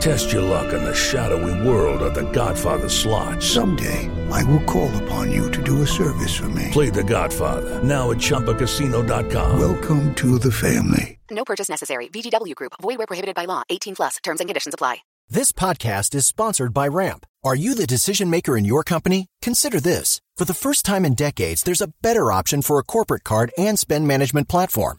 Test your luck in the shadowy world of the Godfather slot. Someday, I will call upon you to do a service for me. Play the Godfather, now at ChumbaCasino.com. Welcome to the family. No purchase necessary. VGW Group. Void where prohibited by law. 18 plus. Terms and conditions apply. This podcast is sponsored by Ramp. Are you the decision maker in your company? Consider this. For the first time in decades, there's a better option for a corporate card and spend management platform.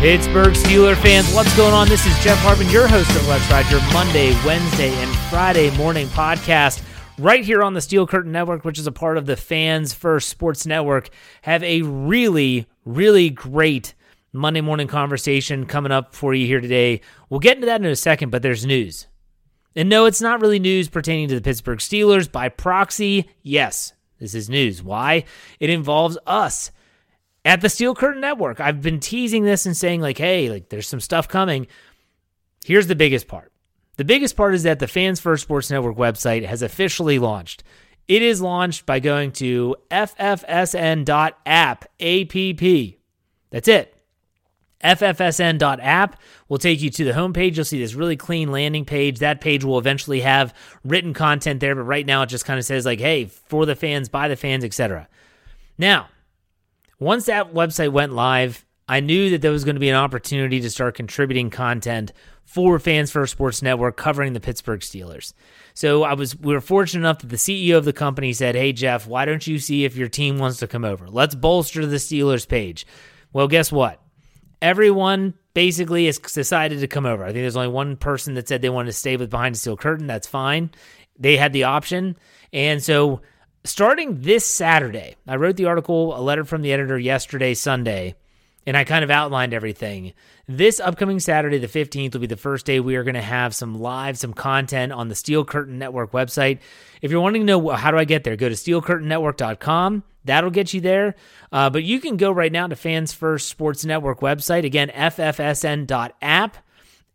Pittsburgh Steeler fans, what's going on? This is Jeff Hartman, your host of Let's Ride, your Monday, Wednesday, and Friday morning podcast right here on the Steel Curtain Network, which is a part of the Fans First Sports Network. Have a really, really great Monday morning conversation coming up for you here today. We'll get into that in a second, but there's news. And no, it's not really news pertaining to the Pittsburgh Steelers. By proxy, yes, this is news. Why? It involves us at the Steel Curtain Network. I've been teasing this and saying, like, hey, like, there's some stuff coming. Here's the biggest part. The biggest part is that the Fans First Sports Network website has officially launched. It is launched by going to ffsn.app, app. That's it. FFSN.app will take you to the homepage. You'll see this really clean landing page. That page will eventually have written content there, but right now it just kind of says, like, hey, for the fans, by the fans, etc. Now, once that website went live, I knew that there was going to be an opportunity to start contributing content for Fans First Sports Network covering the Pittsburgh Steelers. So I was we were fortunate enough that the CEO of the company said, "Hey Jeff, why don't you see if your team wants to come over? Let's bolster the Steelers page." Well, guess what? Everyone basically has decided to come over. I think there's only one person that said they wanted to stay with behind the steel curtain. That's fine. They had the option. And so starting this Saturday, I wrote the article, a letter from the editor yesterday, Sunday, and I kind of outlined everything. This upcoming Saturday, the 15th, will be the first day we are going to have some live, some content on the Steel Curtain Network website. If you're wanting to know how do I get there, go to steelcurtainnetwork.com. That'll get you there. Uh, but you can go right now to Fans First Sports Network website, again, ffsn.app,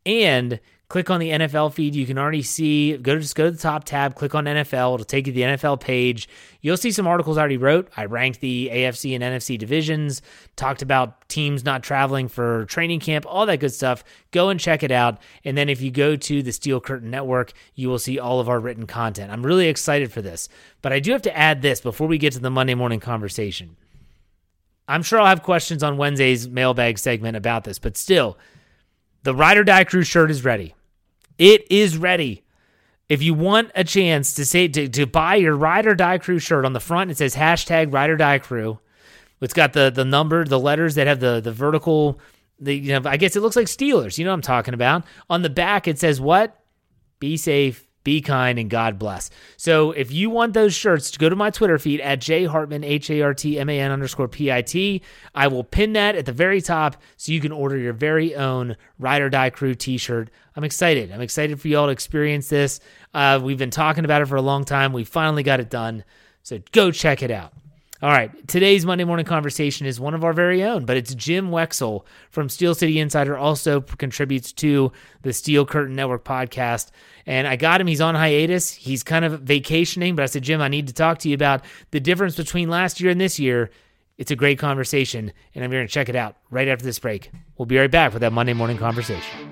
and click on the NFL feed. You can already see, go just go to the top tab, click on NFL. It'll take you to the NFL page. You'll see some articles I already wrote. I ranked the AFC and NFC divisions, talked about teams not traveling for training camp, all that good stuff. Go and check it out. And then if you go to the Steel Curtain Network, you will see all of our written content. I'm really excited for this. But I do have to add this before we get to the Monday morning conversation. I'm sure I'll have questions on Wednesday's mailbag segment about this, but still, the Ride or Die Crew shirt is ready. It is ready. If you want a chance to say to, to buy your Ride or Die Crew shirt on the front, it says hashtag Ride or Die Crew. It's got the the number, the letters that have the the vertical. The you know, I guess it looks like Steelers. You know what I'm talking about. On the back, it says what? Be safe, Be kind and God bless. So if you want those shirts, go to my Twitter feed at J Hartman, H A R T M A N underscore P I T. I will pin that at the very top so you can order your very own Ride or Die Crew t shirt. I'm excited. I'm excited for y'all to experience this. Uh, we've been talking about it for a long time. We finally got it done. So go check it out. All right, today's Monday morning conversation is one of our very own, but it's Jim Wexell from Steel City Insider, also contributes to the Steel Curtain Network podcast. And I got him, he's on hiatus, he's kind of vacationing, but I said, Jim, I need to talk to you about the difference between last year and this year. It's a great conversation, and I'm going to check it out right after this break. We'll be right back with that Monday morning conversation.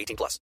18 plus.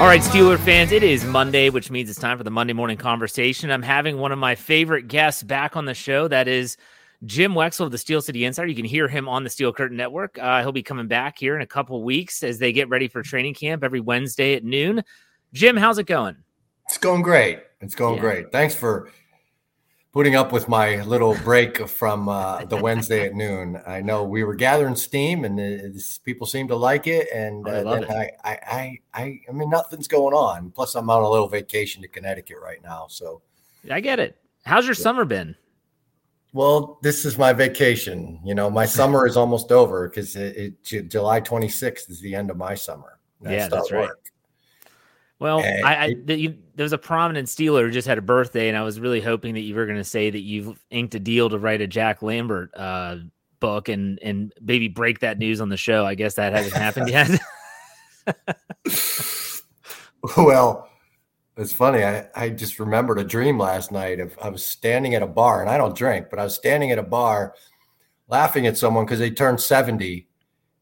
All right, Steeler fans, it is Monday, which means it's time for the Monday morning conversation. I'm having one of my favorite guests back on the show. That is Jim Wexell of the Steel City Insider. You can hear him on the Steel Curtain Network. Uh, he'll be coming back here in a couple weeks as they get ready for training camp every Wednesday at noon. Jim, how's it going? It's going great. It's going Yeah. great. Thanks for putting up with my little break from uh, the Wednesday at noon. I know we were gathering steam, and uh, this, people seem to like it. And Oh, I uh, love I, I, I, I, I mean, nothing's going on. Plus, I'm on a little vacation to Connecticut right now. So, I get it. How's your summer been? Well, this is my vacation. You know, my summer is almost over because it, it, Ju- July 26th is the end of my summer. Yeah, that's right. work. Well, I, I the, you, there was a prominent Steeler who just had a birthday, and I was really hoping that you were going to say that you've inked a deal to write a Jack Lambert uh, book and and maybe break that news on the show. I guess that hasn't happened yet. Well, it's funny. I, I just remembered a dream last night of I was standing at a bar and I don't drink, but I was standing at a bar laughing at someone because they turned 70.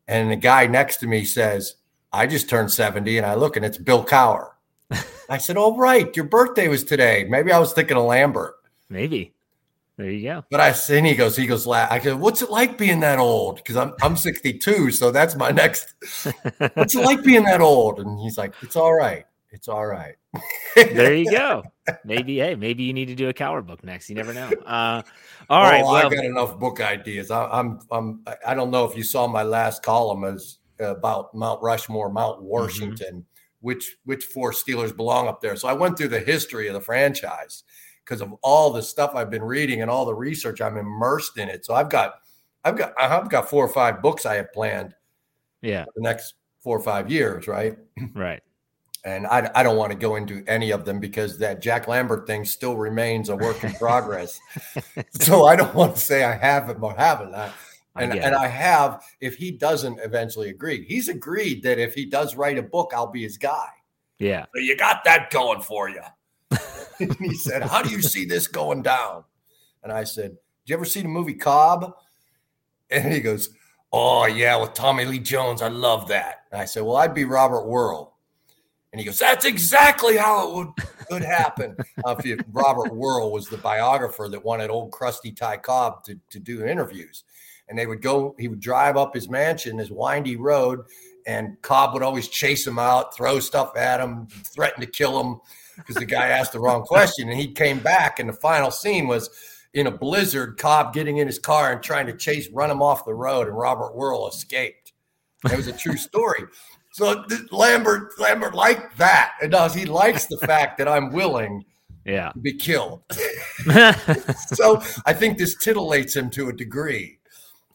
And the guy next to me says, I just turned 70. And I look and it's Bill Cowher. I said, Oh, right. Your birthday was today. Maybe I was thinking of Lambert. maybe. There you go. But I and he goes, he goes, I said, What's it like being that old? Because I'm I'm 62. So that's my next. What's it like being that old? And he's like, It's all right. It's all right. There you go. Maybe, hey, maybe you need to do a Cowher book next. You never know. Uh, all right. Oh, well, I got enough book ideas. I, I'm, I'm, I don't know if you saw my last column is about Mount Rushmore, Mount Washington, which which four Steelers belong up there. So I went through the history of the franchise because of all the stuff I've been reading and all the research. I'm immersed in it. So I've got, I've got, I've got four or five books I have planned yeah, for the next four or five years, right? right. And I, I don't want to go into any of them because that Jack Lambert thing still remains a work in progress. so I don't want to say I have him or haven't. I, I and, get and. I have, if he doesn't eventually agree, he's agreed that if he does write a book, I'll be his guy. Yeah. So you got that going for you. he said, How do you see this going down? And I said, Did you ever see the movie Cobb? And he goes, Oh, yeah, with Tommy Lee Jones. I love that. And I said, Well, I'd be Robert Wuhl. And he goes, That's exactly how it would, could happen. uh, Robert Wuhl was the biographer that wanted old crusty Ty Cobb to, to do interviews. And they would go, he would drive up his mansion, his windy road, and Cobb would always chase him out, throw stuff at him, threaten to kill him. because the guy asked the wrong question. And he came back, and the final scene was in a blizzard, Cobb getting in his car and trying to chase, run him off the road, and Robert Wuhl escaped. It was a true story. So Lambert, Lambert liked that. It does. He likes the fact that I'm willing yeah. to be killed. so I think this titillates him to a degree.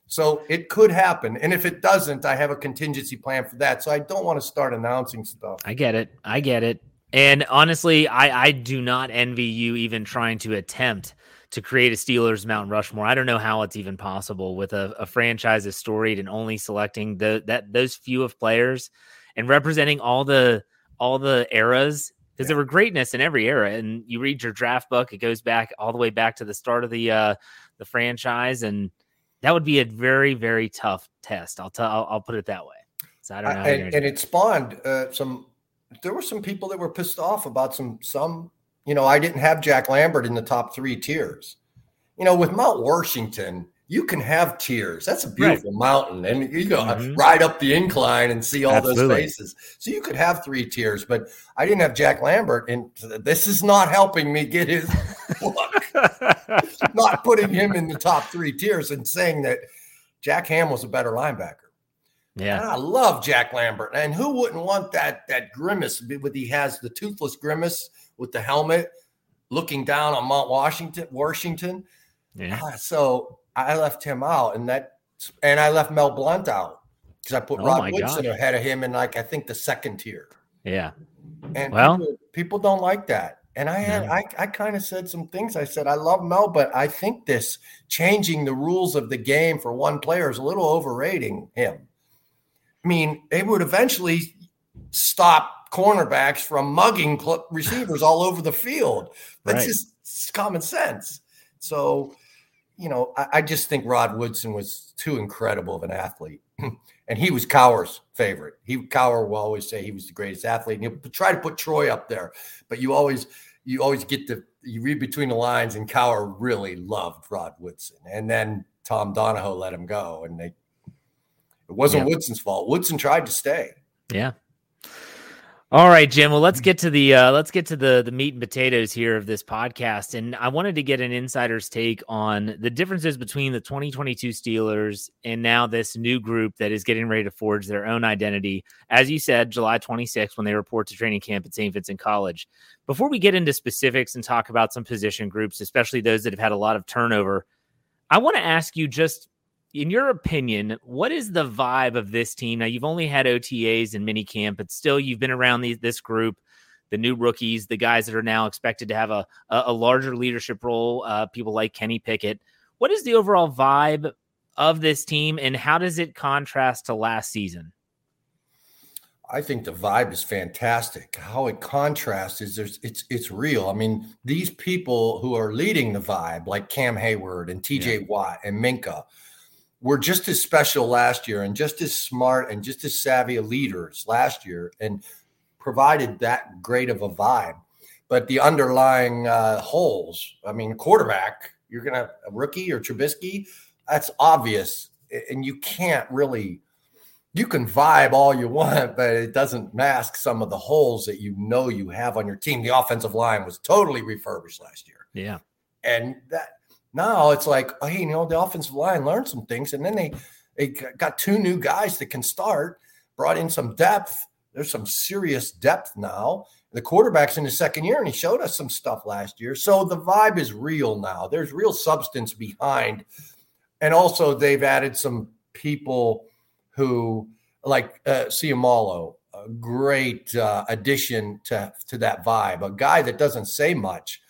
So it could happen. And if it doesn't, I have a contingency plan for that. So I don't want to start announcing stuff. I get it. I get it. And honestly, I, I do not envy you even trying to attempt to create a Steelers Mount Rushmore. I don't know how it's even possible with a, a franchise as storied and only selecting the that those few of players and representing all the all the eras because yeah. there were greatness in every era. And you read your draft book, it goes back all the way back to the start of the uh, the franchise, and that would be a very very tough test. I'll tell. I'll, I'll put it that way. So I don't know. I, and, and it spawned uh, some. There were some people that were pissed off about some some you know, I didn't have Jack Lambert in the top three tiers. You know, with Mount Washington, you can have tiers. That's a beautiful right. mountain, and you go mm-hmm. ride up the incline and see all Absolutely. those faces. So you could have three tiers, but I didn't have Jack Lambert, and this is not helping me get his look. not putting him in the top three tiers and saying that Jack Ham was a better linebacker. Yeah, and I love Jack Lambert, and who wouldn't want that that grimace? With he has the toothless grimace with the helmet, looking down on Mount Washington. Washington. Yeah. Uh, so I left him out, and that, and I left Mel Blount out because I put oh Rod Woodson gosh. ahead of him in like I think the second tier. Yeah. And well, people, people don't like that. And I had, I, I kind of said some things. I said, I love Mel, but I think this changing the rules of the game for one player is a little overrating him. I mean, they would eventually stop cornerbacks from mugging receivers all over the field. That's right. just common sense. So, you know, I, I, just think Rod Woodson was too incredible of an athlete. and he was Cowher's favorite. He Cowher will always say he was the greatest athlete. And he'll try to put Troy up there, but you always you always get the you read between the lines, and Cowher really loved Rod Woodson. And then Tom Donahoe let him go, and they it wasn't yeah. Woodson's fault. Woodson tried to stay. Yeah. All right, Jim. Well, let's get to the uh, let's get to the the meat and potatoes here of this podcast, and I wanted to get an insider's take on the differences between the 2022 Steelers and now this new group that is getting ready to forge their own identity. As you said, July 26th when they report to training camp at St. Vincent College. Before we get into specifics and talk about some position groups, especially those that have had a lot of turnover, I want to ask you just in your opinion, what is the vibe of this team? Now, you've only had OTAs and mini camp, but still, you've been around these, this group, the new rookies, the guys that are now expected to have a, a, larger leadership role, uh, people like Kenny Pickett. What is the overall vibe of this team, and how does it contrast to last season? I think the vibe is fantastic. How it contrasts is there's it's it's real. I mean, these people who are leading the vibe, like Cam Heyward and TJ yeah. Watt and Minkah, were just as special last year and just as smart and just as savvy leaders last year and provided that great of a vibe. But the underlying uh, holes, I mean, quarterback, you're going to a rookie or Trubisky, that's obvious. And you can't really, you can vibe all you want, but it doesn't mask some of the holes that you know you have on your team. The offensive line was totally refurbished last year. Yeah. And that, now it's like, oh, hey, you know, the offensive line learned some things, and then they they got two new guys that can start, brought in some depth. There's some serious depth now. The quarterback's in his second year, and he showed us some stuff last year. So the vibe is real now. There's real substance behind, and also they've added some people who like uh, Seumalo, a great uh, addition to to that vibe. A guy that doesn't say much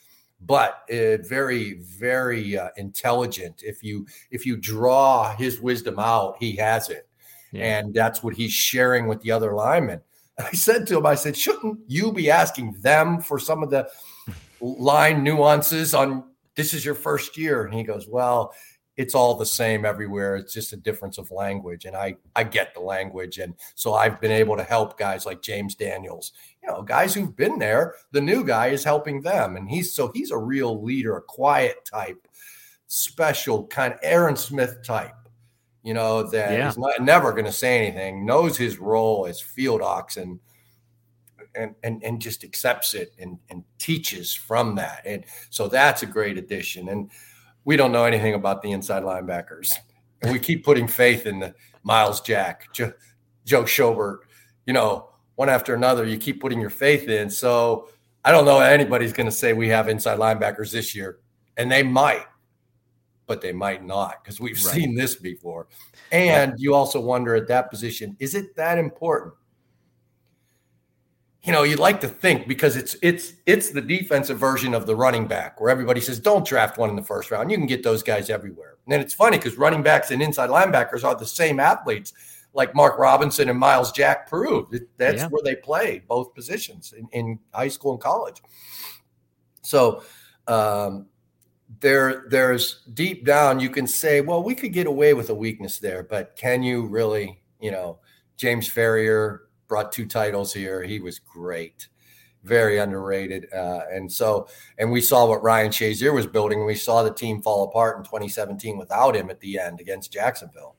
but uh, very very uh, intelligent if you if you draw his wisdom out he has it yeah. and that's what he's sharing with the other linemen i said to him i said shouldn't you be asking them for some of the line nuances on this is your first year and he goes well it's all the same everywhere. It's just a difference of language. And I, I get the language. And so I've been able to help guys like James Daniels, you know, guys who've been there. The new guy is helping them. And he's so he's a real leader, a quiet type, special kind of Aaron Smith type, you know, that yeah. he's not, never going to say anything, knows his role as field ox. And and and and just accepts it and and teaches from that. And so that's a great addition. And we don't know anything about the inside linebackers, and we keep putting faith in the Myles Jack, Joe, Joe Schobert, you know, one after another. You keep putting your faith in. So I don't know anybody's going to say we have inside linebackers this year, and they might, but they might not because we've Right. seen this before. And you also wonder at that position, is it that important? You know, you'd like to think because it's it's it's the defensive version of the running back where everybody says don't draft one in the first round. You can get those guys everywhere. And it's funny because running backs and inside linebackers are the same athletes, like Mark Robinson and Myles Jack proved. That's Yeah. where they play both positions in, in high school and college. So um, there, there's deep down you can say, well, we could get away with a weakness there, but can you really? You know, James Farrior brought two titles here. He was great, very underrated, uh, and so and we saw what Ryan Shazier was building. We saw the team fall apart in 2017 without him at the end against Jacksonville.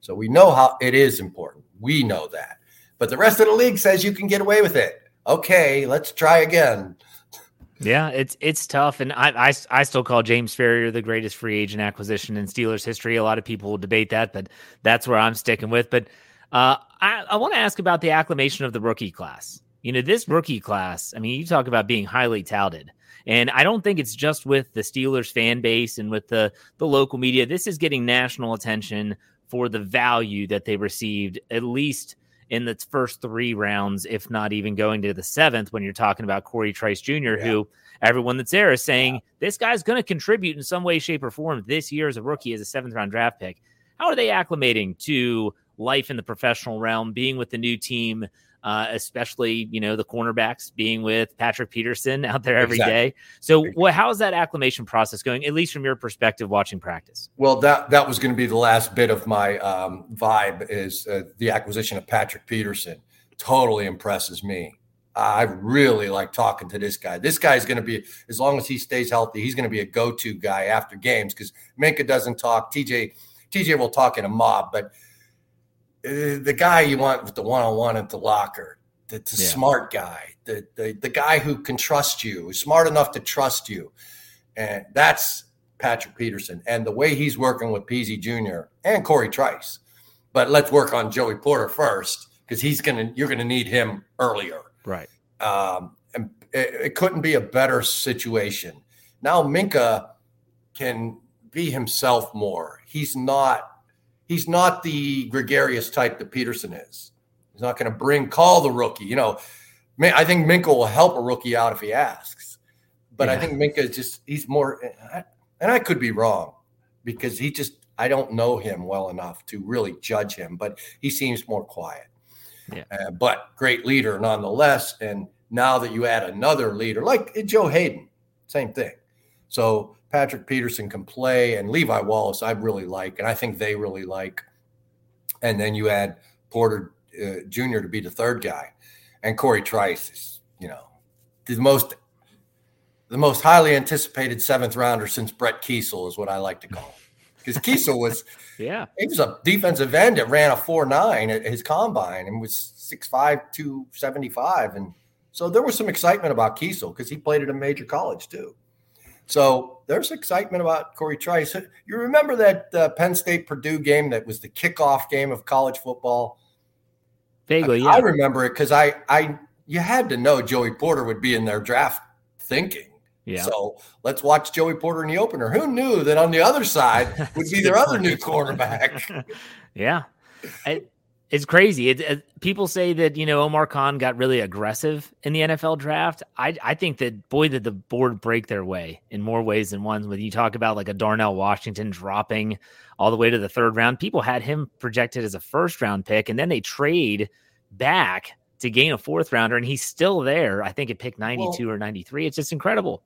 So we know how it is important. We know that, but the rest of the league says you can get away with it. Okay, let's try again. Yeah, it's it's tough, and I, I I still call James Farrior the greatest free agent acquisition in Steelers history. A lot of people will debate that, but that's where I'm sticking with. But uh, I I want to ask about the acclamation of the rookie class. You know, this rookie class. I mean, you talk about being highly touted, and I don't think it's just with the Steelers fan base and with the the local media. This is getting national attention for the value that they received, at least in the first three rounds, if not even going to the seventh, when you're talking about Corey Trice Jr., who everyone that's there is saying this guy's going to contribute in some way, shape, or form this year as a rookie, as a seventh round draft pick. How are they acclimating to life in the professional realm, being with the new team, uh, especially you know the cornerbacks being with Patrick Peterson out there every day? Exactly. So, what, how is that acclimation process going? At least from your perspective, watching practice. Well, that that was going to be the last bit of my um, vibe is uh, the acquisition of Patrick Peterson. Totally impresses me. I really like talking to this guy. This guy's going to be, as long as he stays healthy, he's going to be a go-to guy after games because Minkah doesn't talk. TJ TJ will talk in a mob, but the guy you want with the one-on-one at the locker, the, the Yeah. smart guy, the, the the guy who can trust you, smart enough to trust you, and that's Patrick Peterson and the way he's working with Peasy Jr. and Corey Trice. But let's work on Joey Porter first because he's gonna you're gonna need him earlier. Right. Um, and it, it couldn't be a better situation. Now Minkah can be himself more. He's not he's not the gregarious type that Peterson is. He's not going to bring call the rookie. You know, I think Minkah will help a rookie out if he asks. But I think Minkah is just he's more and I could be wrong because he just I don't know him well enough to really judge him, but he seems more quiet. Yeah. Uh, but great leader nonetheless. And now that you add another leader like Joe Haden, same thing. So Patrick Peterson can play, and Levi Wallace I really like, and I think they really like. And then you add Porter uh, Jr. to be the third guy, and Corey Trice is, you know, the most the most highly anticipated seventh rounder since Brett Keisel is what I like to call him. Because Keisel was Yeah. he was a defensive end that ran a four nine at his combine and was 6'5", 275. And so there was some excitement about Keisel because he played at a major college too. So there's excitement about Corey Trice. You remember that uh, Penn State Purdue game that was the kickoff game of college football? Vaguely, yeah. I remember it because I, I, you had to know Joey Porter would be in their draft thinking. yeah. So let's watch Joey Porter in the opener. Who knew that on the other side would be their other new quarterback? Yeah, it, it's crazy. It, it- uh, people say that you know Omar Khan got really aggressive in the NFL draft. I I think that boy did the board break their way in more ways than one. When you talk about like a Darnell Washington dropping all the way to the third round, people had him projected as a first round pick, and then they trade back to gain a fourth rounder, and he's still there. I think at pick ninety two or ninety three. It's just incredible.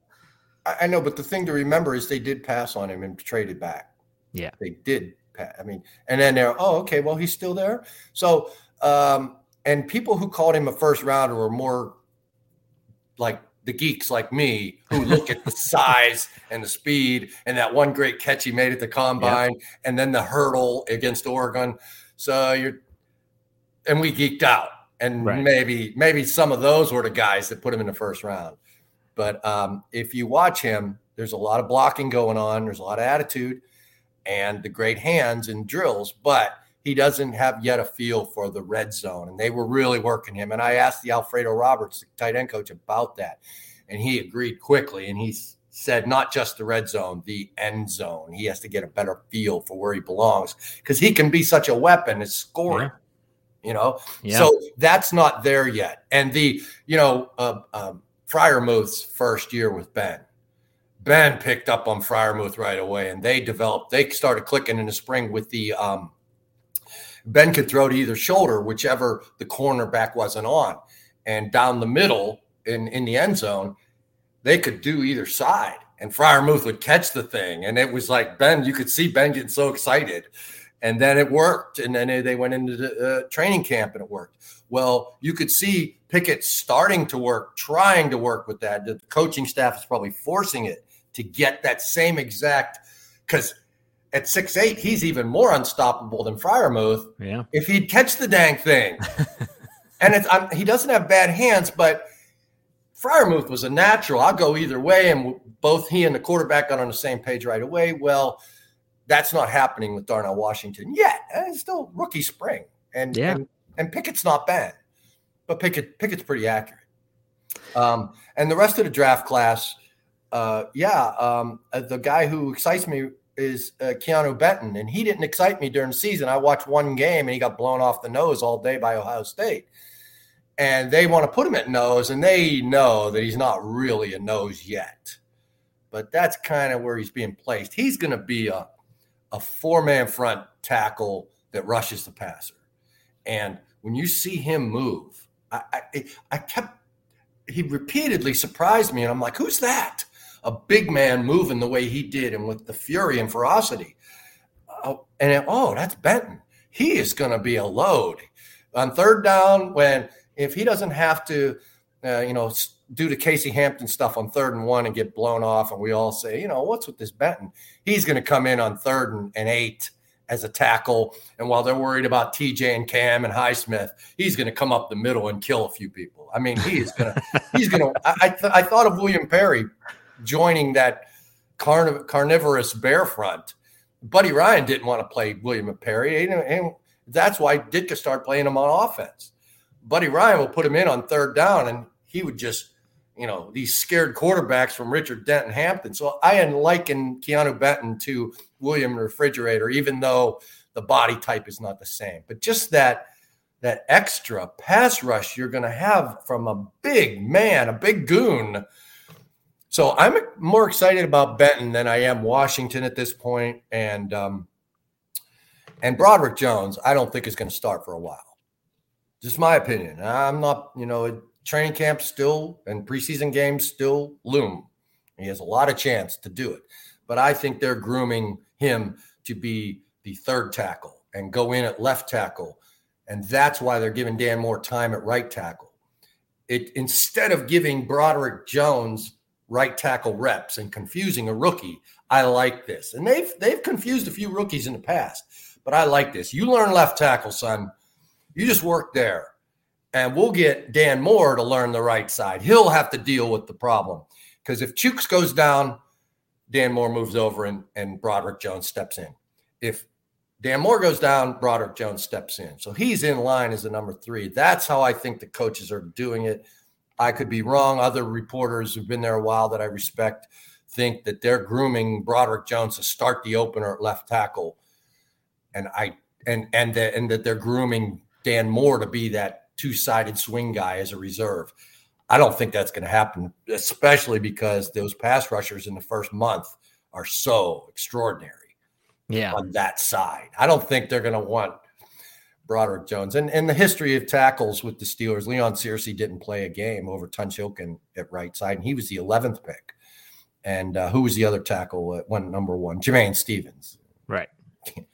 I, I know, but the thing to remember is they did pass on him and traded back. Yeah. They did. Pa- I mean, and then they're, oh, okay, well, he's still there. So, um, and people who called him a first rounder were more like the geeks like me who look at the size and the speed and that one great catch he made at the combine and then the hurdle against Oregon. So you're, and we geeked out. and Right. maybe maybe some of those were the guys that put him in the first round. But um, if you watch him, there's a lot of blocking going on. There's a lot of attitude and the great hands and drills, but he doesn't have yet a feel for the red zone. And they were really working him. And I asked the Alfredo Roberts, the tight end coach, about that, and he agreed quickly. And he said not just the red zone, the end zone. He has to get a better feel for where he belongs because he can be such a weapon at scoring. You know, Yeah. so that's not there yet. And the, you know, uh, um, Freiermuth's first year with Ben, Ben picked up on Freiermuth right away, and they developed. They started clicking in the spring with the. Um, ben could throw to either shoulder, whichever the cornerback wasn't on, and down the middle in in the end zone, they could do either side. And Freiermuth would catch the thing, and it was like Ben. You could see Ben getting so excited, and then it worked. And then they went into the uh, training camp, and it worked. Well, you could see Pickett starting to work, trying to work with that. The coaching staff is probably forcing it to get that same exact because at six eight, he's even more unstoppable than Freiermuth yeah. if he'd catch the dang thing. and it's I'm, he doesn't have bad hands, but Freiermuth was a natural. I'll go either way, and both he and the quarterback got on the same page right away. Well, that's not happening with Darnell Washington yet. It's still rookie spring, and Yeah. and, and Pickett's not bad, but Pickett Pickett's pretty accurate. Um, and the rest of the draft class, uh, yeah, um, uh, the guy who excites me is uh, Keanu Benton, and he didn't excite me during the season. I watched one game, and he got blown off the nose all day by Ohio State. And they want to put him at nose, and they know that he's not really a nose yet. But that's kind of where he's being placed. He's going to be a, a four man front tackle that rushes the passer. And when you see him move, I, I, I kept, he repeatedly surprised me. And I'm like, who's that? A big man moving the way he did and with the fury and ferocity. Oh, and it- oh, that's Benton. He is going to be a load on third down when if he doesn't have to, uh, you know, do the Casey Hampton stuff on third and one and get blown off, and we all say, you know, what's with this Benton? He's going to come in on third and, and eight as a tackle, and while they're worried about TJ and Cam and Highsmith, he's going to come up the middle and kill a few people. I mean, he is going to, he's going to. I, th- I thought of William Perry joining that carniv- carnivorous bear front. Buddy Ryan didn't want to play William Perry, and, and that's why Ditka started playing him on offense. Buddy Ryan will put him in on third down, and he would just, you know, these scared quarterbacks from Richard Denton Hampton. So I liken Keanu Benton to William Refrigerator, even though the body type is not the same. But just that that extra pass rush you're going to have from a big man, a big goon. So I'm more excited about Benton than I am Washington at this point, and um, and Broderick Jones. I don't think is going to start for a while. Just my opinion. I'm not, you know, training camp still and preseason games still loom. He has a lot of chance to do it, but I think they're grooming him to be the third tackle and go in at left tackle, and that's why they're giving Dan more time at right tackle. It instead of giving Broderick Jones right tackle reps and confusing a rookie, I like this, and they've they've confused a few rookies in the past, but I like this. You learn left tackle, son. You just work there. And we'll get Dan Moore to learn the right side. He'll have to deal with the problem. Because if Chuks goes down, Dan Moore moves over and, and Broderick Jones steps in. If Dan Moore goes down, Broderick Jones steps in. So he's in line as the number three. That's how I think the coaches are doing it. I could be wrong. Other reporters who've been there a while that I respect think that they're grooming Broderick Jones to start the opener at left tackle. And I and and that and that they're grooming Dan Moore to be that two-sided swing guy as a reserve. I don't think that's going to happen, especially because those pass rushers in the first month are so extraordinary Yeah. on that side. I don't think they're going to want Broderick Jones. And in the history of tackles with the Steelers, Leon Searcy didn't play a game over Tunch Ilkin at right side, and he was the 11th pick. And uh, who was the other tackle at one number one? Jamain Stephens. Right.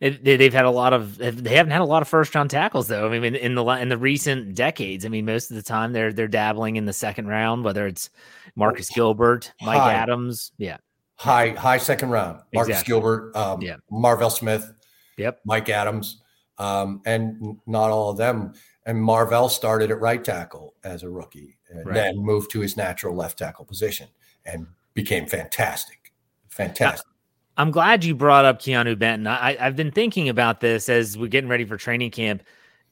It, they, they've had a lot of they haven't had a lot of first round tackles though. I mean, in the in the recent decades, I mean, most of the time they're they're dabbling in the second round, whether it's Marcus Gilbert, Mike High. Adams, yeah, High high second round. Marcus Exactly. Gilbert, um, Yeah. Marvell Smith, yep, Mike Adams. um, and not all of them. And Marvell started at right tackle as a rookie, and Right. then moved to his natural left tackle position and became fantastic, fantastic. I'm glad you brought up Keanu Benton. I, I've been thinking about this as we're getting ready for training camp.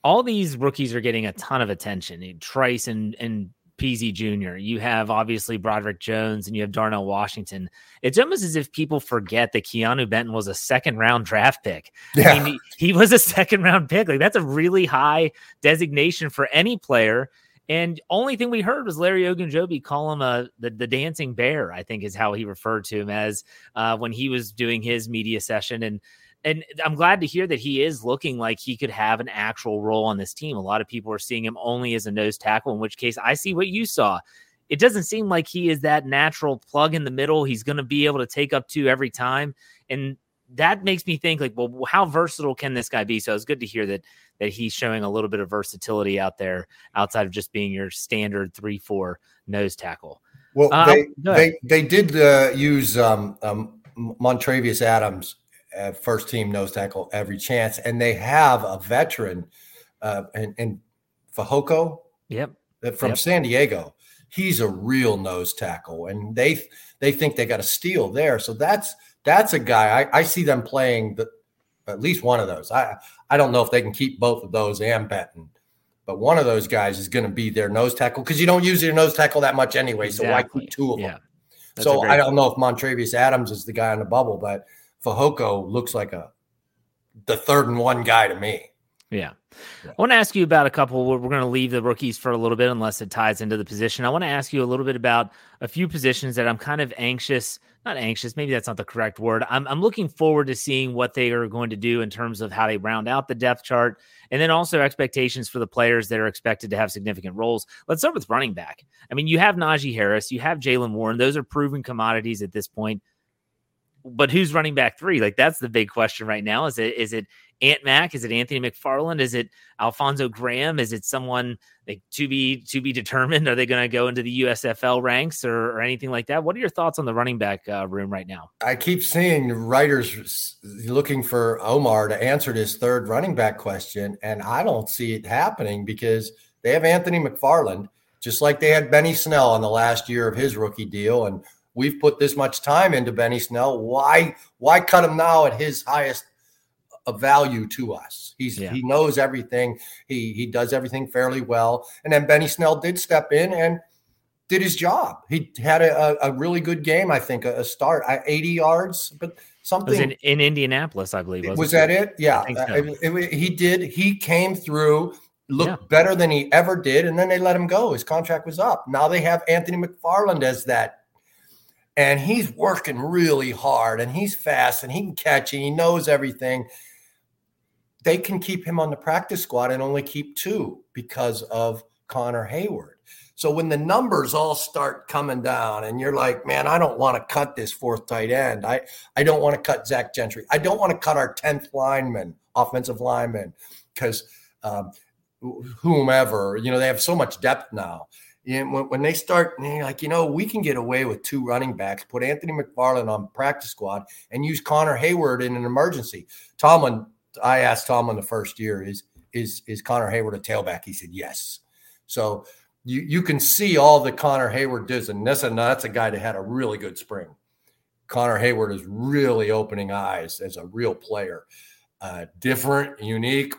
All these rookies are getting a ton of attention. Trice and and Peasy Jr. You have obviously Broderick Jones and you have Darnell Washington. It's almost as if people forget that Keanu Benton was a second round draft pick. Yeah. I mean, he, he was a second round pick. Like that's a really high designation for any player. And only thing we heard was Larry Ogunjobi call him a the, the dancing bear. I think is how he referred to him as uh, when he was doing his media session. And and I'm glad to hear that he is looking like he could have an actual role on this team. A lot of people are seeing him only as a nose tackle. In which case, I see what you saw. It doesn't seem like he is that natural plug in the middle. He's going to be able to take up two every time, and that makes me think like, well, how versatile can this guy be? So it's good to hear that that he's showing a little bit of versatility out there outside of just being your standard three four nose tackle. Well, Uh, they, they they did uh, use um, um, Montravius Adams first team nose tackle every chance, and they have a veteran uh, in, in Fehoko Yep. from Yep. San Diego. He's a real nose tackle, and they they think they got a steal there. So that's that's a guy I, I see them playing the at least one of those. I I don't know if they can keep both of those and Benton, but one of those guys is going to be their nose tackle because you don't use your nose tackle that much anyway. So why Exactly. keep two of them? That's So I don't know if Montravius Adams is the guy on the bubble, but Fehoko looks like a the third and one guy to me. Yeah. Yeah. I want to ask you about a couple. We're, we're going to leave the rookies for a little bit unless it ties into the position. I want to ask you a little bit about a few positions that I'm kind of anxious, not anxious, maybe that's not the correct word. I'm, I'm looking forward to seeing what they are going to do in terms of how they round out the depth chart and then also expectations for the players that are expected to have significant roles. Let's start with running back. I mean, you have Najee Harris, you have Jaylen Warren. Those are proven commodities at this point. But who's running back three? Like that's the big question right now. Is it is it Ant Mac? Is it Anthony McFarland? Is it Alfonzo Graham? Is it someone like to be to be determined? Are they going to go into the USFL ranks or, or anything like that? What are your thoughts on the running back uh, room right now? I keep seeing writers looking for Omar to answer this third running back question, and I don't see it happening because they have Anthony McFarland, just like they had Benny Snell in the last year of his rookie deal, and we've put this much time into Benny Snell. Why why cut him now at his highest value to us? He's Yeah. he knows everything. He he does everything fairly well, and then Benny Snell did step in and did his job. He had a, a, really good game, I think, a, a start, I- 80 yards, but It was something in, in Indianapolis, I believe. was that it? Yeah, so. Uh, it- it- he did. He came through, looked Yeah. better than he ever did, and then they let him go. His contract was up. Now they have Anthony McFarland as that, and he's working really hard, and he's fast, and he can catch, and he knows everything. They can keep him on the practice squad and only keep two because of Connor Heyward. So when the numbers all start coming down, and you're like, man, I don't want to cut this fourth tight end. I I don't want to cut Zach Gentry. I don't want to cut our tenth lineman, offensive lineman, because um, whomever, you know, they have so much depth now. And when, when they start, like, you know, we can get away with two running backs, put Anthony McFarland on practice squad, and use Connor Heyward in an emergency. Tomlin, I asked Tomlin the first year, is is is Connor Heyward a tailback? He said yes. So you you can see all the Connor Heyward does, and that's a that's a guy that had a really good spring. Connor Heyward is really opening eyes as a real player, uh, different, unique,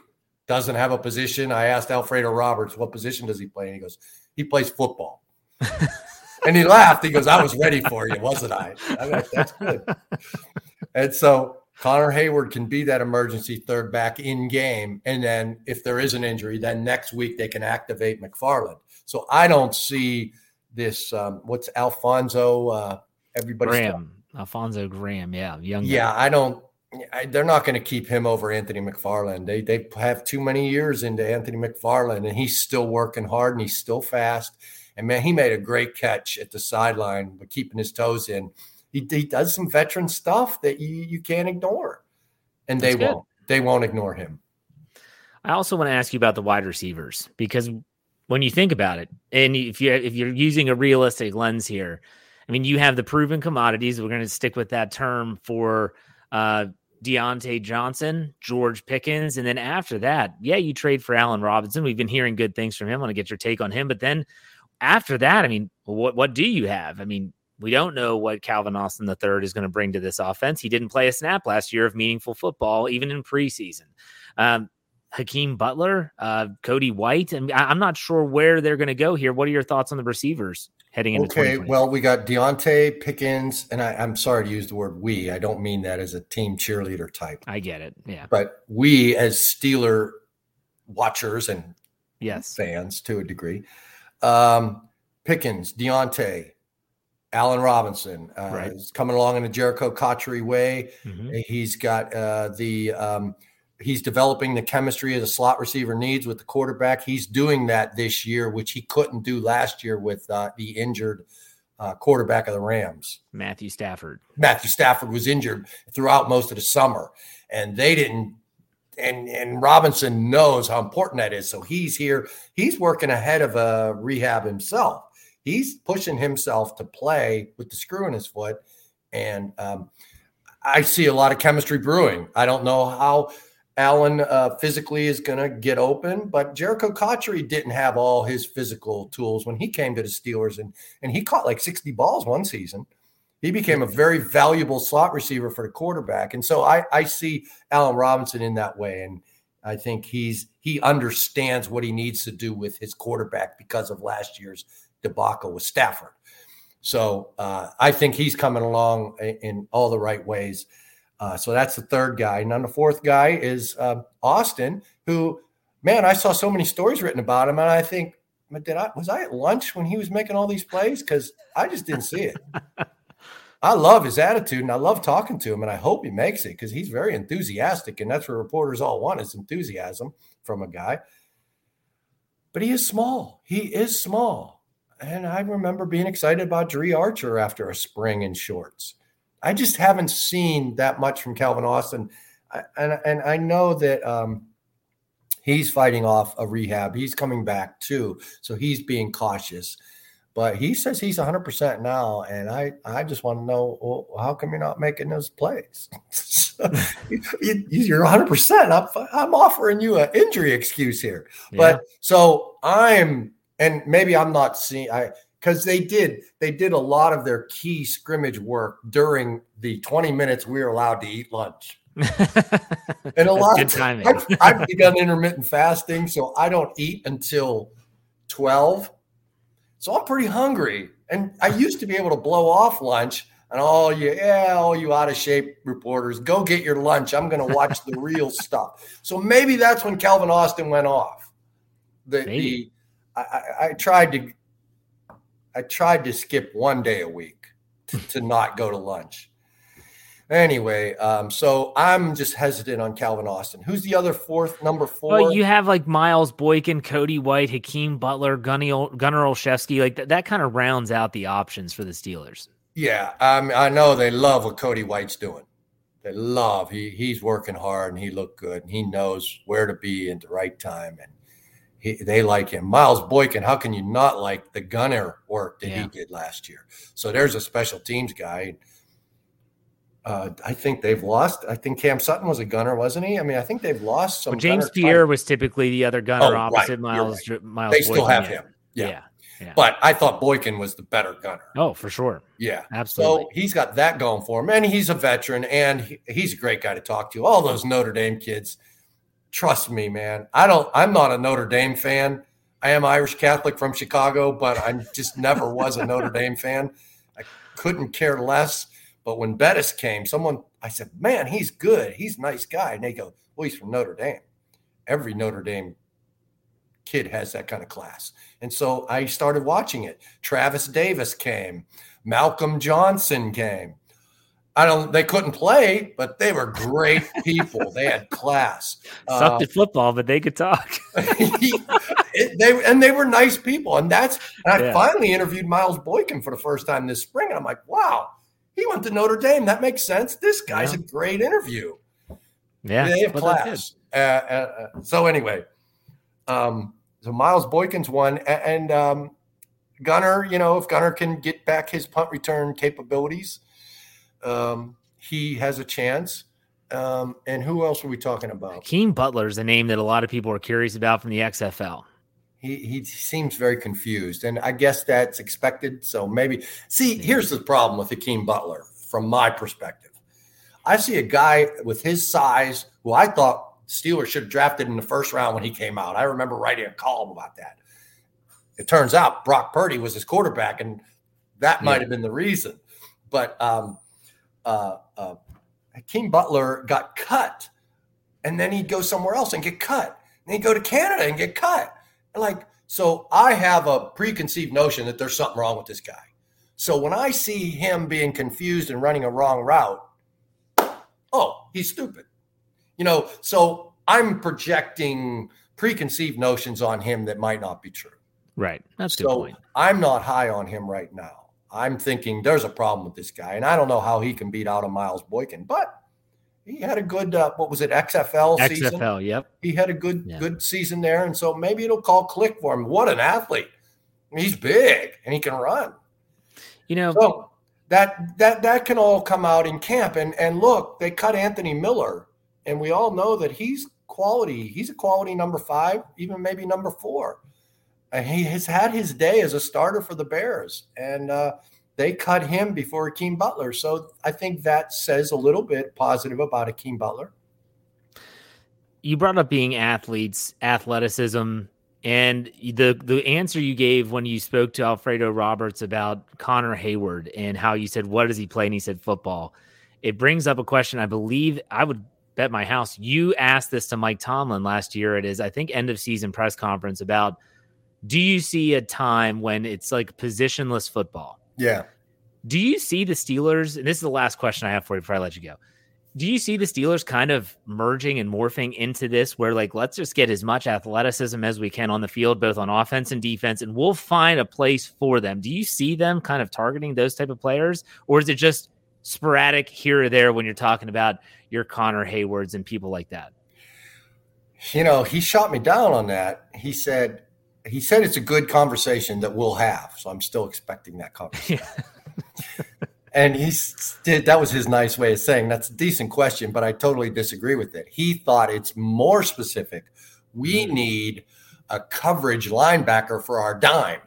doesn't have a position. I asked Alfredo Roberts what position does he play, and he goes, he plays football. and he laughed. He goes, I was ready for you, wasn't I? I'm like, that's good. And so Connor Heyward can be that emergency third back in game. And then if there is an injury, then next week they can activate McFarland. So I don't see this. Um, what's Alfonzo? Uh, everybody's Graham, Alfonzo Graham. Yeah, young. guy. yeah, I don't. I, they're not going to keep him over Anthony McFarland. They they have too many years into Anthony McFarland, and he's still working hard and he's still fast. And man, he made a great catch at the sideline, but keeping his toes in. He, he does some veteran stuff that you you can't ignore, and they good. won't. They won't ignore him. I also want to ask you about the wide receivers because when you think about it, and if you if you're using a realistic lens here, I mean, you have the proven commodities. We're going to stick with that term for uh, Diontae Johnson, George Pickens, and then after that, yeah, you trade for Allen Robinson. We've been hearing good things from him. I want to get your take on him. But then after that, I mean, what what do you have? I mean, we don't know what Calvin Austin III is going to bring to this offense. He didn't play a snap last year of meaningful football, even in preseason. Um, Hakeem Butler, uh, Cody White, I, am not sure where they're going to go here. What are your thoughts on the receivers heading into? Okay, well, we got Diontae Pickens, and I, I'm sorry to use the word "we." I don't mean that as a team cheerleader type. I get it. Yeah, but we as Steeler watchers and yes fans to a degree, um, Pickens, Diontae, Allen Robinson uh, right. is coming along in a Jerricho Cotchery way. Mm-hmm. He's got uh, the um, he's developing the chemistry as a slot receiver needs with the quarterback. He's doing that this year, which he couldn't do last year with uh, the injured uh, quarterback of the Rams, Matthew Stafford. Matthew Stafford was injured throughout most of the summer, and they didn't. And and Robinson knows how important that is, so he's here. He's working ahead of a rehab himself. He's pushing himself to play with the screw in his foot, and um, I see a lot of chemistry brewing. I don't know how Allen uh, physically is going to get open, but Jerricho Cotchery didn't have all his physical tools when he came to the Steelers, and and he caught like 60 balls one season. He became a very valuable slot receiver for the quarterback, and so I I see Allen Robinson in that way, and I think he's he understands what he needs to do with his quarterback because of last year's debacle with Stafford. So uh, I think he's coming along in, in all the right ways. Uh, so that's the third guy. And then the fourth guy is uh, Austin, who, man, I saw so many stories written about him, and I think, did I was I at lunch when he was making all these plays? Because I just didn't see it. I love his attitude, and I love talking to him, and I hope he makes it because he's very enthusiastic, and that's what reporters all want is enthusiasm from a guy. But he is small. He is small. And I remember being excited about Dri Archer after a spring in shorts. I just haven't seen that much from Calvin Austin, and and I know that um, he's fighting off a rehab. He's coming back too, so he's being cautious. But he says he's 100 percent now, and I I just want to know well, how come you're not making those plays? you're 100. percent I'm I'm offering you an injury excuse here, yeah. but so I'm and maybe I'm not seeing I because they did they did a lot of their key scrimmage work during the 20 minutes we were allowed to eat lunch. and a lot of time I've, I've begun intermittent fasting, so I don't eat until 12. So I'm pretty hungry. And I used to be able to blow off lunch and all you, yeah, all you out of shape reporters, go get your lunch. I'm going to watch the real stuff. So maybe that's when Calvin Austin went off. The, the I, I, tried to I tried to skip one day a week to, to not go to lunch. Anyway, um, so I'm just hesitant on Calvin Austin. Who's the other fourth, number four? Well, you have like Miles Boykin, Cody White, Hakeem Butler, Gunny, Gunnar Olszewski. Like that, that kind of rounds out the options for the Steelers. Yeah, um, I know they love what Cody White's doing. They love he he's working hard and he looked good and he knows where to be at the right time and he, they like him. Miles Boykin, how can you not like the gunner work that yeah. he did last year? So there's a special teams guy. Uh, I think they've lost. I think Cam Sutton was a gunner, wasn't he? I mean, I think they've lost some. Well, James Pierre was typically the other gunner oh, opposite right. Miles. Right. Miles. They still have him. Yeah. yeah. yeah. But I thought Boykin was the better gunner. Oh, for sure. Yeah, absolutely. So he's got that going for him, and he's a veteran, and he, he's a great guy to talk to. All those Notre Dame kids, trust me, man. I don't. I'm not a Notre Dame fan. I am Irish Catholic from Chicago, but I just never was a Notre Dame fan. I couldn't care less. But when Bettis came, someone I said, "Man, he's good. He's a nice guy." And they go, "Well, he's from Notre Dame." Every Notre Dame kid has that kind of class. And so I started watching it. Travis Davis came, Malcolm Johnson came. I don't. They couldn't play, but they were great people. they had class. Sucked uh, at football, but they could talk. it, they and they were nice people, and that's. And I yeah. finally interviewed Miles Boykin for the first time this spring, and I'm like, wow, he went to Notre Dame. That makes sense. This guy's yeah. a great interview. Yeah, they have class. Uh, uh, uh, so anyway, um, so Miles Boykin's one, and, and um, Gunner. You know, if Gunner can get back his punt return capabilities um, he has a chance. Um, and who else are we talking about? Keem Butler is a name that a lot of people are curious about from the XFL. He he seems very confused, and I guess that's expected. So maybe see, here's the problem with Hakeem Butler from my perspective. I see a guy with his size who I thought Steelers should have drafted in the first round when he came out. I remember writing a column about that. It turns out Brock Purdy was his quarterback, and that might have been the reason. But um, uh, uh, Hakeem Butler got cut, and then he'd go somewhere else and get cut. And he'd go to Canada and get cut. And like, so I have a preconceived notion that there's something wrong with this guy. So when I see him being confused and running a wrong route, oh, he's stupid. You know, so I'm projecting preconceived notions on him that might not be true. Right. That's a good So point. I'm not high on him right now. I'm thinking there's a problem with this guy, and I don't know how he can beat out a Miles Boykin, but he had a good uh, what was it XFL season? XFL, yep. He had a good Yeah. good season there, and so maybe it'll call click for him. What an athlete! He's big and he can run. You know, So that that that can all come out in camp. And and look, they cut Anthony Miller, and we all know that he's quality. He's a quality number five, even maybe number four. And he has had his day as a starter for the Bears, and uh, they cut him before Hakeem Butler. So I think that says a little bit positive about Hakeem Butler. you brought up being athletes, athleticism, and the the answer you gave when you spoke to Alfredo Roberts about Connor Heyward and how you said, "What does he play?" and he said, "Football." It brings up a question. I believe I would bet my house you asked this to Mike Tomlin last year at his I think end of season press conference about do you see a time when it's like positionless football? Yeah. Do you see the Steelers? And this is the last question I have for you before I let you go. Do you see the Steelers kind of merging and morphing into this where, like, let's just get as much athleticism as we can on the field, both on offense and defense, and we'll find a place for them? Do you see them kind of targeting those type of players, or is it just sporadic here or there when you're talking about your Connor Heywards and people like that? You know, he shot me down on that. He said, he said it's a good conversation that we'll have. So I'm still expecting that conversation. and he did that was his nice way of saying that's a decent question, but I totally disagree with it. He thought it's more specific. We mm-hmm. need a coverage linebacker for our dime.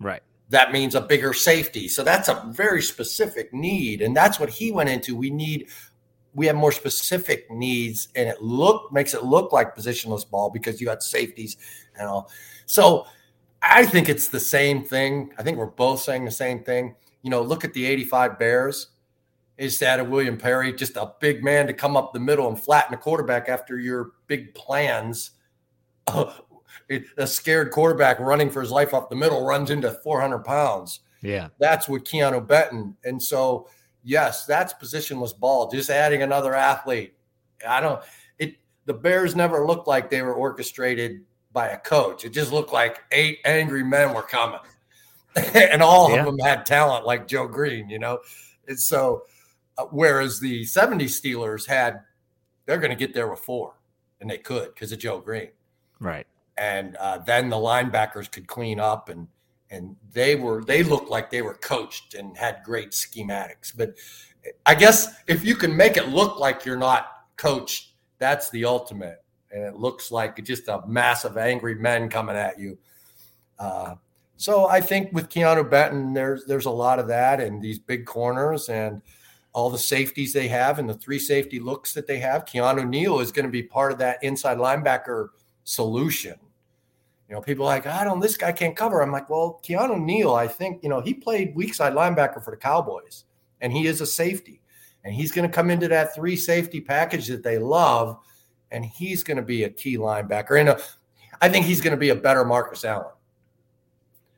Right. That means a bigger safety. So that's a very specific need. And that's what he went into. We need we have more specific needs and it look makes it look like positionless ball because you got safeties and all. So I think it's the same thing. I think we're both saying the same thing. You know, look at the 85 Bears. They just added William Perry, just a big man to come up the middle and flatten a quarterback after your big plans. a scared quarterback running for his life up the middle runs into 400 pounds. Yeah. That's what Keanu Benton. And so, yes, that's positionless ball. Just adding another athlete. I don't. It. The Bears never looked like they were orchestrated by a coach. It just looked like eight angry men were coming, and all Yeah. of them had talent, like Joe Greene. You know, and so uh, whereas the 70 Steelers had, they're going to get there with four, and they could because of Joe Greene Right. and uh, then the linebackers could clean up and and they were they looked like they were coached and had great schematics but i guess if you can make it look like you're not coached that's the ultimate and it looks like just a mass of angry men coming at you uh, so i think with keanu benton there's there's a lot of that and these big corners and all the safeties they have and the three safety looks that they have keanu neal is going to be part of that inside linebacker solution. You know, people like, I don't, this guy can't cover. I'm like, well, Keanu Neal, I think, you know, he played weak side linebacker for the Cowboys and he is a safety. And he's going to come into that three safety package that they love. And he's going to be a key linebacker. And uh, I think he's going to be a better Marcus Allen.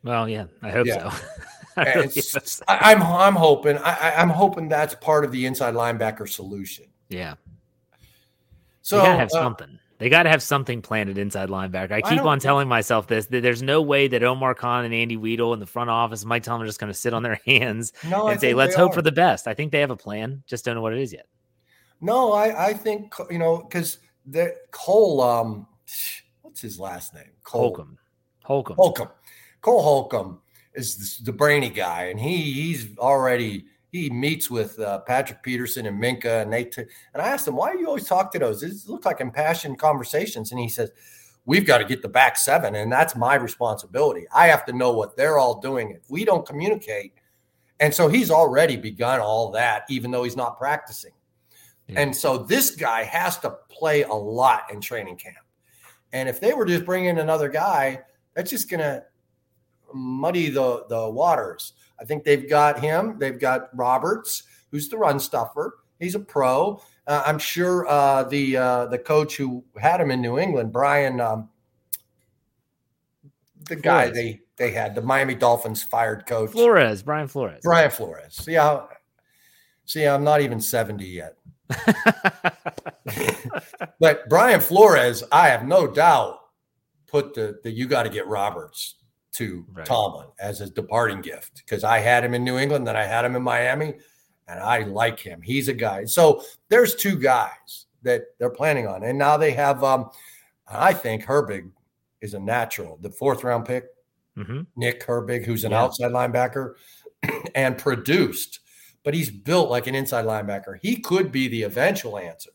Well, yeah, I hope Yeah. so. I And really it's- hope so. I, I'm, I'm hoping, I, I- I'm hoping that's part of the inside linebacker solution. Yeah. So they gotta have uh, something. They gotta have something planted inside linebacker. I I keep don't on telling myself this that there's no way that Omar Khan and Andy Weidl in the front office Mike Tomlin are just gonna sit on their hands no, I and say, Let's hope are. for the best. I think they have a plan, just don't know what it is yet. No, I, I think you know because the Cole, um, what's his last name? Cole Holcomb. Holcomb. Holcomb. Cole Holcomb is the, the brainy guy, and he he's already he meets with uh, Patrick Peterson and Minkah, and they t- and I asked him, "Why do you always talk to those? It look like impassioned conversations." And he says, "We've got to get the back seven, and that's my responsibility. I have to know what they're all doing. If we don't communicate, and so he's already begun all that, even though he's not practicing. Yeah. And so this guy has to play a lot in training camp. And if they were just bringing another guy, that's just going to muddy the the waters." I think they've got him. They've got Roberts, who's the run stuffer. He's a pro. Uh, I'm sure uh, the uh, the coach who had him in New England, Brian, um, the Flores. guy they they had, the Miami Dolphins fired coach Flores, Brian Flores, Brian Flores. See how? See, I'm not even 70 yet. but Brian Flores, I have no doubt, put the the you got to get Roberts to right. Tomlin as his departing gift because I had him in New England, then I had him in Miami, and I like him. He's a guy. So there's two guys that they're planning on, and now they have. Um, I think Herbig is a natural, the fourth round pick. Mm-hmm. Nick Herbig, who's an yeah. outside linebacker, and produced, but he's built like an inside linebacker. He could be the eventual answer.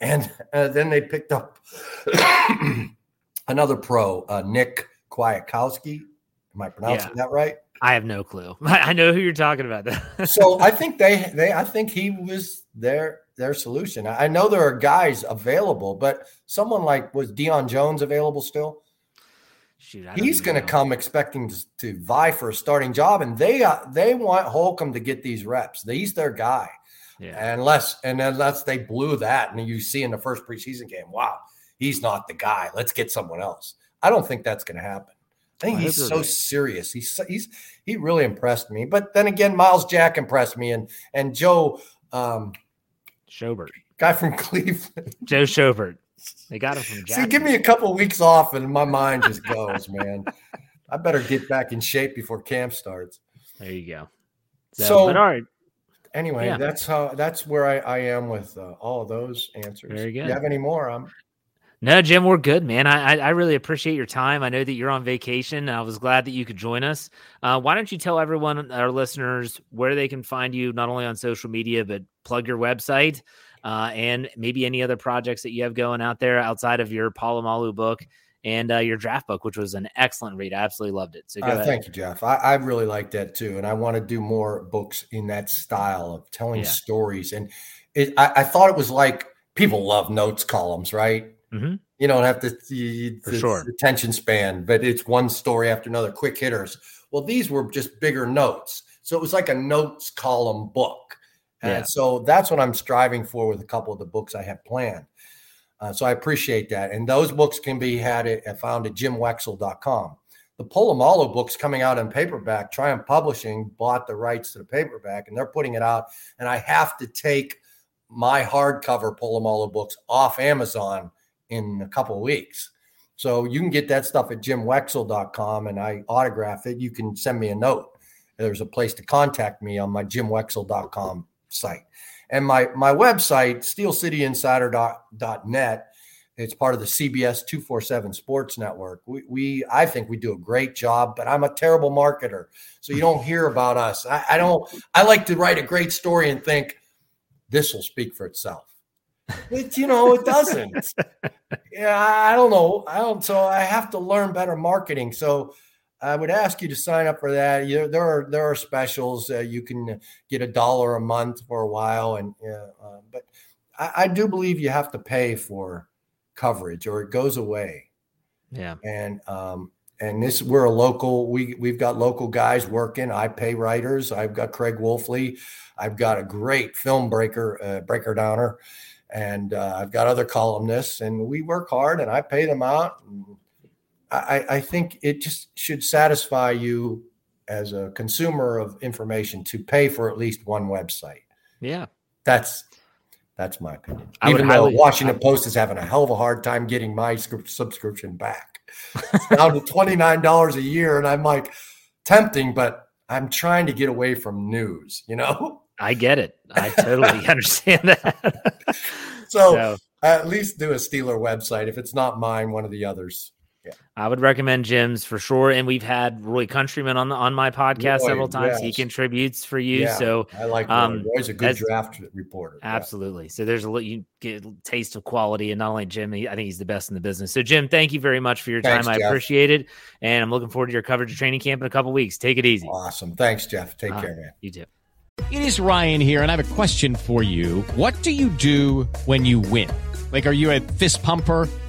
And uh, then they picked up another pro, uh, Nick Kwiatkowski. Am I pronouncing yeah. that right? I have no clue. I know who you're talking about. so I think they they I think he was their their solution. I know there are guys available, but someone like was Deion Jones available still? Shoot, he's going to come expecting to, to, vie for a starting job, and they uh, they want Holcomb to get these reps. He's their guy. Yeah. Unless and unless they blew that, and you see in the first preseason game, wow, he's not the guy. Let's get someone else. I don't think that's going to happen. I think he's so serious. He's he's he really impressed me. But then again, Myles Jack impressed me, and and Joe um, Schobert, guy from Cleveland, Joe Schobert. They got him from. See, give me a couple of weeks off, and my mind just goes, man. I better get back in shape before camp starts. There you go. So, so all right. Anyway, yeah. that's how that's where I, I am with uh, all of those answers. Very good. you have any more? I'm no, Jim, we're good, man. I, I really appreciate your time. I know that you're on vacation. I was glad that you could join us. Uh, why don't you tell everyone, our listeners, where they can find you, not only on social media, but plug your website uh, and maybe any other projects that you have going out there outside of your Polamalu book and uh, your draft book, which was an excellent read. I absolutely loved it. So uh, thank you, Jeff. I, I, really like that too, and I want to do more books in that style of telling yeah. stories. And it, I, I thought it was like people love notes columns, right? Mm-hmm. You don't have to see the sure. attention span, but it's one story after another, quick hitters. Well, these were just bigger notes. So it was like a notes column book. Yeah. And so that's what I'm striving for with a couple of the books I have planned. Uh, so I appreciate that. And those books can be had at, found at jimwexell.com. The Polamalu books coming out in paperback, Triumph Publishing bought the rights to the paperback and they're putting it out. And I have to take my hardcover Polamalu books off Amazon in a couple of weeks. So you can get that stuff at jimwexell.com and I autograph it. You can send me a note. There's a place to contact me on my jimwexell.com site. And my my website, steelcityinsider.net, it's part of the CBS 247 Sports Network. We, we I think we do a great job, but I'm a terrible marketer. So you don't hear about us. I, I don't I like to write a great story and think this will speak for itself. But you know, it doesn't. yeah, I don't know. I don't. So I have to learn better marketing. So I would ask you to sign up for that. You, there are there are specials. Uh, you can get a dollar a month for a while, and uh, but I, I, do believe you have to pay for coverage, or it goes away. Yeah, and um, and this we're a local. We we've got local guys working. I pay writers. I've got Craig Wolfley. I've got a great film breaker uh, breaker downer and uh, I've got other columnists, and we work hard, and I pay them out. I, I think it just should satisfy you as a consumer of information to pay for at least one website. Yeah, that's that's my opinion. I Even though highly, Washington Post is having a hell of a hard time getting my subscription back. It's down to twenty nine dollars a year, and I'm like tempting, but I'm trying to get away from news. You know. I get it. I totally understand that. so, so, at least do a Steeler website. If it's not mine, one of the others. I would recommend Jim's for sure. And we've had Roy Countryman on the on my podcast Roy, several times. He contributes for you. Yeah, So I like Roy. um, Roy's a good draft reporter. Yeah. Absolutely. So there's a little you get a taste of quality, and not only Jim, he, I think he's the best in the business. So Jim, thank you very much for your Thanks, time. I appreciate it, and I'm looking forward to your coverage of training camp in a couple weeks. Take it easy. Awesome. Thanks, Jeff. Take Uh, care, man. You too. It is Ryan here, and I have a question for you. What do you do when you win? Like, are you a fist pumper?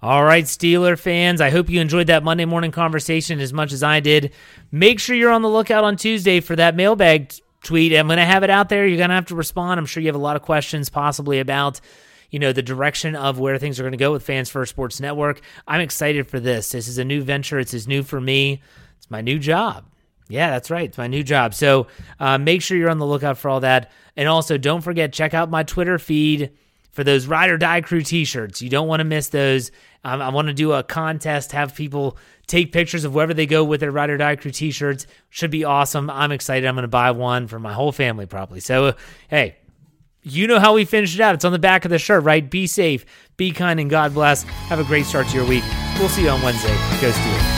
All right, Steeler fans, I hope you enjoyed that Monday morning conversation as much as I did. Make sure you're on the lookout on Tuesday for that mailbag t- tweet. I'm going to have it out there. You're going to have to respond. I'm sure you have a lot of questions, possibly about you know the direction of where things are going to go with Fans First Sports Network. I'm excited for this. This is a new venture. It's as new for me. It's my new job. Yeah, that's right. It's my new job. So uh, make sure you're on the lookout for all that. And also, don't forget, check out my Twitter feed for those Ride or Die Crew t shirts. You don't want to miss those. Um, I want to do a contest, have people take pictures of wherever they go with their Ride or Die Crew t shirts. Should be awesome. I'm excited. I'm going to buy one for my whole family, probably. So, uh, hey, you know how we finished it out. It's on the back of the shirt, right? Be safe, be kind, and God bless. Have a great start to your week. We'll see you on Wednesday. Go Steelers.